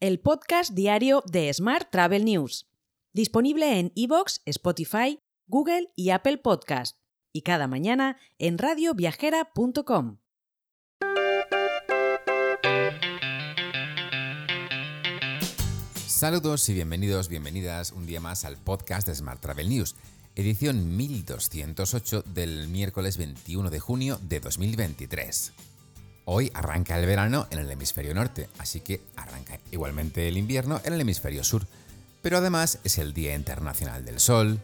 el podcast diario de Smart Travel News, disponible en iVoox, Spotify, Google y Apple Podcast, y cada mañana en radioviajera.com. Saludos y bienvenidos, bienvenidas un día más al podcast de Smart Travel News, edición 1208 del miércoles 21 de junio de 2023. Hoy arranca el verano en el hemisferio norte, así que arranca igualmente el invierno en el hemisferio sur. Pero además es el Día Internacional del Sol,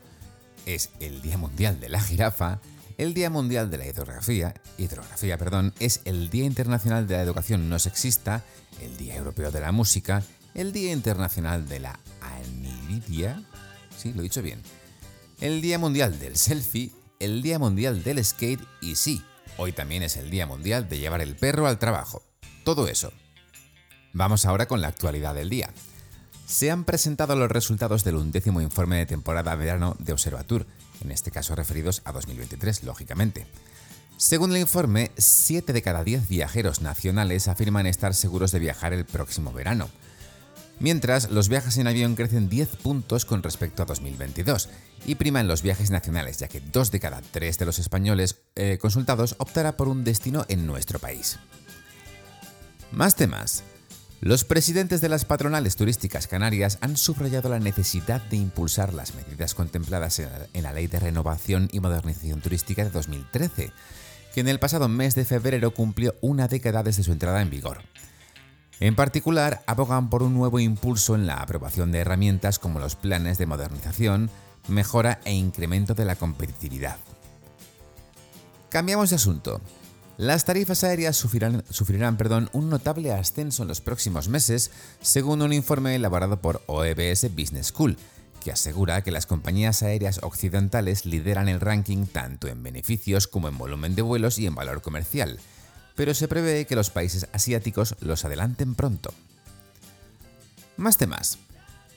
es el Día Mundial de la Jirafa, el Día Mundial de la Hidrografía, hidrografía perdón, es el Día Internacional de la Educación No Sexista, el Día Europeo de la Música, el Día Internacional de la Anilidia, sí, lo he dicho bien, el Día Mundial del Selfie, el Día Mundial del Skate y sí, Hoy también es el Día Mundial de llevar el perro al trabajo. Todo eso. Vamos ahora con la actualidad del día. Se han presentado los resultados del undécimo informe de temporada verano de Observatur, en este caso referidos a 2023, lógicamente. Según el informe, 7 de cada 10 viajeros nacionales afirman estar seguros de viajar el próximo verano. Mientras, los viajes en avión crecen 10 puntos con respecto a 2022 y priman los viajes nacionales, ya que dos de cada tres de los españoles eh, consultados optará por un destino en nuestro país. Más temas. Los presidentes de las patronales turísticas canarias han subrayado la necesidad de impulsar las medidas contempladas en la Ley de Renovación y Modernización Turística de 2013, que en el pasado mes de febrero cumplió una década desde su entrada en vigor. En particular, abogan por un nuevo impulso en la aprobación de herramientas como los planes de modernización, mejora e incremento de la competitividad. Cambiamos de asunto. Las tarifas aéreas sufrirán, un notable ascenso en los próximos meses, según un informe elaborado por OEBS Business School, que asegura que las compañías aéreas occidentales lideran el ranking tanto en beneficios como en volumen de vuelos y en valor comercial, pero se prevé que los países asiáticos los adelanten pronto. Más temas.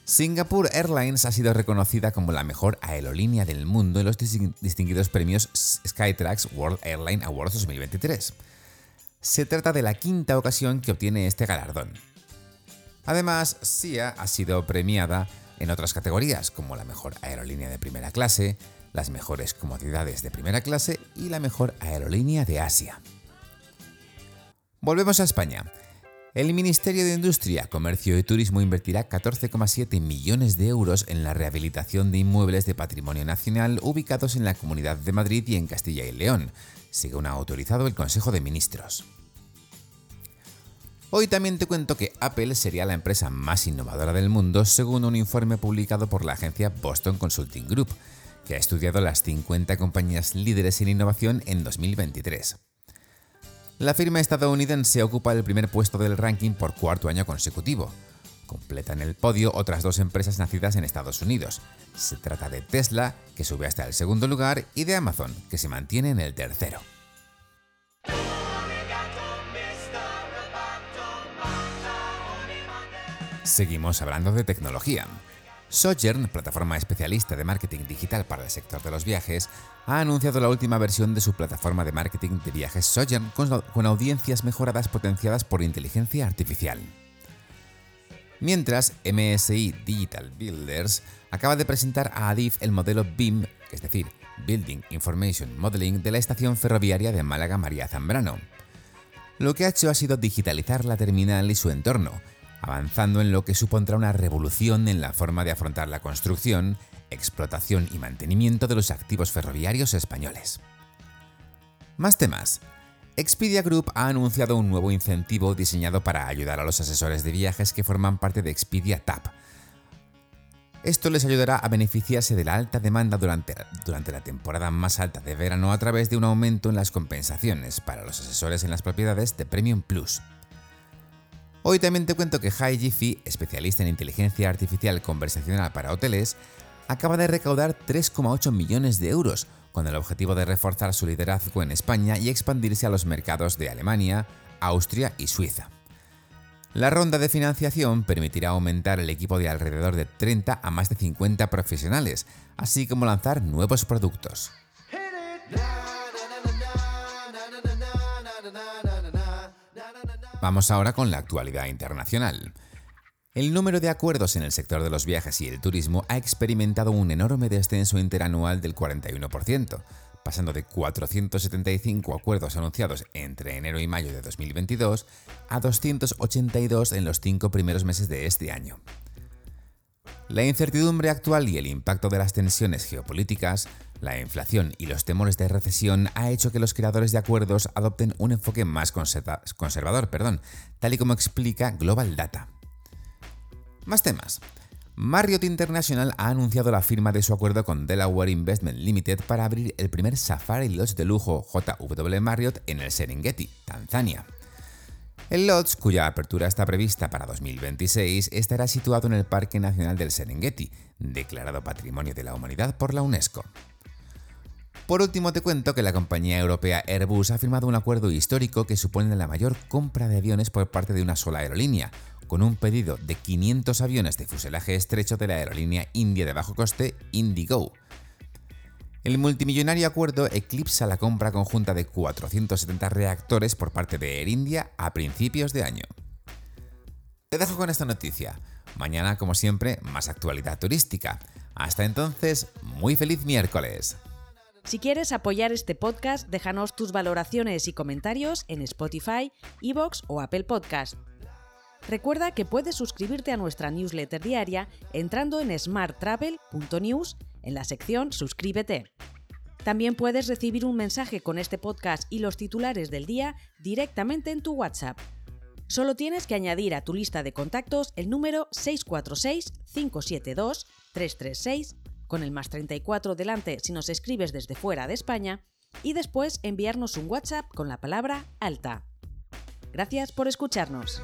Singapore Airlines ha sido reconocida como la mejor aerolínea del mundo en los distinguidos premios Skytrax World Airline Awards 2023. Se trata de la quinta ocasión que obtiene este galardón. Además, SIA ha sido premiada en otras categorías como la mejor aerolínea de primera clase, las mejores comodidades de primera clase y la mejor aerolínea de Asia. Volvemos a España. El Ministerio de Industria, Comercio y Turismo invertirá 14,7 millones de euros en la rehabilitación de inmuebles de patrimonio nacional ubicados en la Comunidad de Madrid y en Castilla y León, según ha autorizado el Consejo de Ministros. Hoy también te cuento que Apple sería la empresa más innovadora del mundo según un informe publicado por la agencia Boston Consulting Group, que ha estudiado las 50 compañías líderes en innovación en 2023. La firma estadounidense ocupa el primer puesto del ranking por cuarto año consecutivo. Completan el podio otras dos empresas nacidas en Estados Unidos. Se trata de Tesla, que sube hasta el segundo lugar, y de Amazon, que se mantiene en el tercero. Seguimos hablando de tecnología. Sojourn, plataforma especialista de marketing digital para el sector de los viajes, ha anunciado la última versión de su plataforma de marketing de viajes Sojourn con, audiencias mejoradas potenciadas por inteligencia artificial. Mientras, MSI Digital Builders acaba de presentar a Adif el modelo BIM, es decir, Building Information Modeling de la estación ferroviaria de Málaga María Zambrano. Lo que ha hecho ha sido digitalizar la terminal y su entorno, avanzando en lo que supondrá una revolución en la forma de afrontar la construcción, explotación y mantenimiento de los activos ferroviarios españoles. Más temas. Expedia Group ha anunciado un nuevo incentivo diseñado para ayudar a los asesores de viajes que forman parte de Expedia TAP. Esto les ayudará a beneficiarse de la alta demanda durante, durante la temporada más alta de verano a través de un aumento en las compensaciones para los asesores en las propiedades de Premium Plus. Hoy también te cuento que Hai Jiffy, especialista en inteligencia artificial conversacional para hoteles, acaba de recaudar 3,8 millones de euros, con el objetivo de reforzar su liderazgo en España y expandirse a los mercados de Alemania, Austria y Suiza. La ronda de financiación permitirá aumentar el equipo de alrededor de 30 a más de 50 profesionales, así como lanzar nuevos productos. Vamos ahora con la actualidad internacional. El número de acuerdos en el sector de los viajes y el turismo ha experimentado un enorme descenso interanual del 41%, pasando de 475 acuerdos anunciados entre enero y mayo de 2022 a 282 en los cinco primeros meses de este año. La incertidumbre actual y el impacto de las tensiones geopolíticas, la inflación y los temores de recesión ha hecho que los creadores de acuerdos adopten un enfoque más conservador, perdón, tal y como explica Global Data. Más temas. Marriott International ha anunciado la firma de su acuerdo con Delaware Investment Limited para abrir el primer Safari Lodge de lujo JW Marriott en el Serengeti, Tanzania. El Lodge, cuya apertura está prevista para 2026, estará situado en el Parque Nacional del Serengeti, declarado Patrimonio de la Humanidad por la UNESCO. Por último, te cuento que la compañía europea Airbus ha firmado un acuerdo histórico que supone la mayor compra de aviones por parte de una sola aerolínea, con un pedido de 500 aviones de fuselaje estrecho de la aerolínea india de bajo coste Indigo. El multimillonario acuerdo eclipsa la compra conjunta de 470 reactores por parte de Air India a principios de año. Te dejo con esta noticia. Mañana, como siempre, más actualidad turística. Hasta entonces, muy feliz miércoles. Si quieres apoyar este podcast, déjanos tus valoraciones y comentarios en Spotify, Evox o Apple Podcast. Recuerda que puedes suscribirte a nuestra newsletter diaria entrando en smarttravel.news en la sección Suscríbete. También puedes recibir un mensaje con este podcast y los titulares del día directamente en tu WhatsApp. Solo tienes que añadir a tu lista de contactos el número 646-572-336 con el más 34 delante si nos escribes desde fuera de España y después enviarnos un WhatsApp con la palabra alta. Gracias por escucharnos.